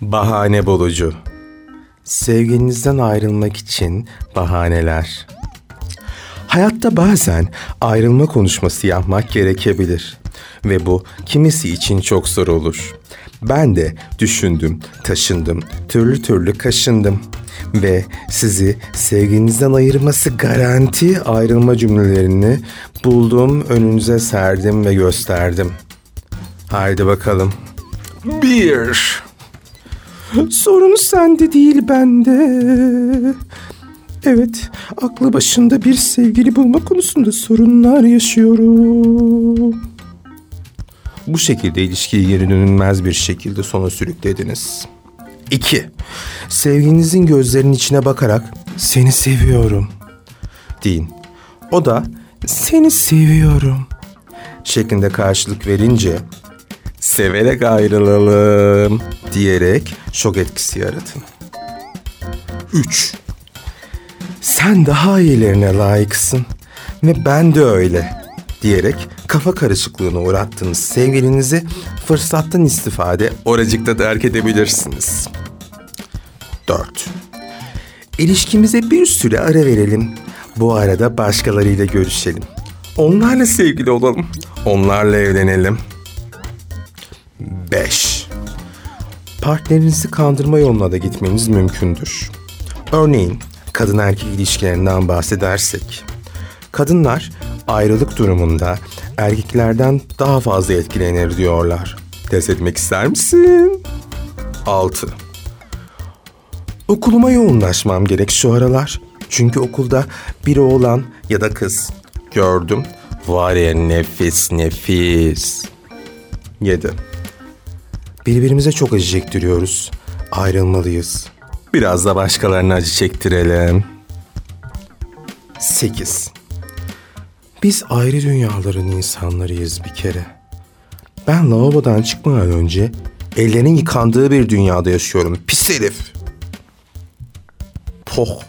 Bahane bulucu. Sevgilinizden ayrılmak için bahaneler. Hayatta bazen ayrılma konuşması yapmak gerekebilir ve bu kimisi için çok zor olur. Ben de düşündüm, taşındım, türlü türlü kaşındım ve sizi sevginizden ayırması garanti ayrılma cümlelerini buldum, önünüze serdim ve gösterdim. Haydi bakalım. Bir. Sorun sende değil bende. Evet, aklı başında bir sevgili bulma konusunda sorunlar yaşıyorum. Bu şekilde ilişkiyi geri dönülmez bir şekilde sona sürüklediniz. 2. Sevginizin gözlerinin içine bakarak seni seviyorum deyin. O da seni seviyorum şeklinde karşılık verince severek ayrılalım diyerek şok etkisi yaratın. 3. Sen daha iyilerine layıksın ve ben de öyle diyerek kafa karışıklığına uğrattığınız sevgilinizi fırsattan istifade oracıkta terk edebilirsiniz. 4. İlişkimize bir süre ara verelim. Bu arada başkalarıyla görüşelim. Onlarla sevgili olalım. Onlarla evlenelim. 5. Partnerinizi kandırma yoluna da gitmeniz mümkündür. Örneğin kadın erkek ilişkilerinden bahsedersek. Kadınlar ayrılık durumunda erkeklerden daha fazla etkilenir diyorlar. Test etmek ister misin? 6. Okuluma yoğunlaşmam gerek şu aralar. Çünkü okulda bir oğlan ya da kız gördüm. Var ya nefis nefis. 7. Birbirimize çok acı çektiriyoruz. Ayrılmalıyız. Biraz da başkalarına acı çektirelim. 8. Biz ayrı dünyaların insanlarıyız bir kere. Ben lavabodan çıkmadan önce ellerinin yıkandığı bir dünyada yaşıyorum. Pis herif. Poh.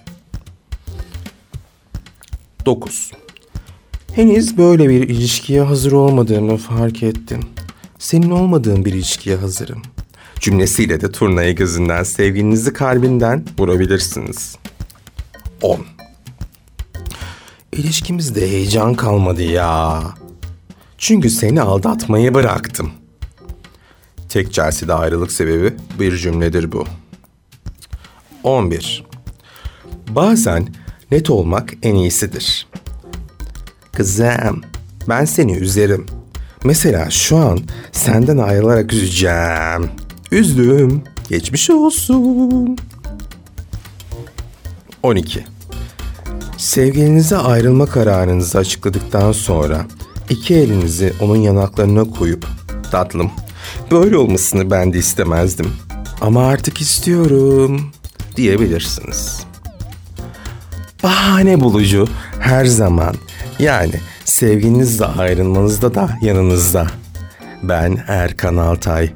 9. Henüz böyle bir ilişkiye hazır olmadığımı fark ettim. Senin olmadığın bir ilişkiye hazırım. Cümlesiyle de turnayı gözünden, sevgilinizi kalbinden vurabilirsiniz. 10. İlişkimizde heyecan kalmadı ya. Çünkü seni aldatmayı bıraktım. Tek Chelsea'de ayrılık sebebi bir cümledir bu. 11. Bazen net olmak en iyisidir. Kızım, ben seni üzerim. Mesela şu an senden ayrılarak üzeceğim. Üzdüm. Geçmiş olsun. 12. Sevgilinize ayrılma kararınızı açıkladıktan sonra iki elinizi onun yanaklarına koyup tatlım böyle olmasını ben de istemezdim ama artık istiyorum diyebilirsiniz. Bahane bulucu her zaman yani sevginizle ayrılmanızda da yanınızda. Ben Erkan Altay.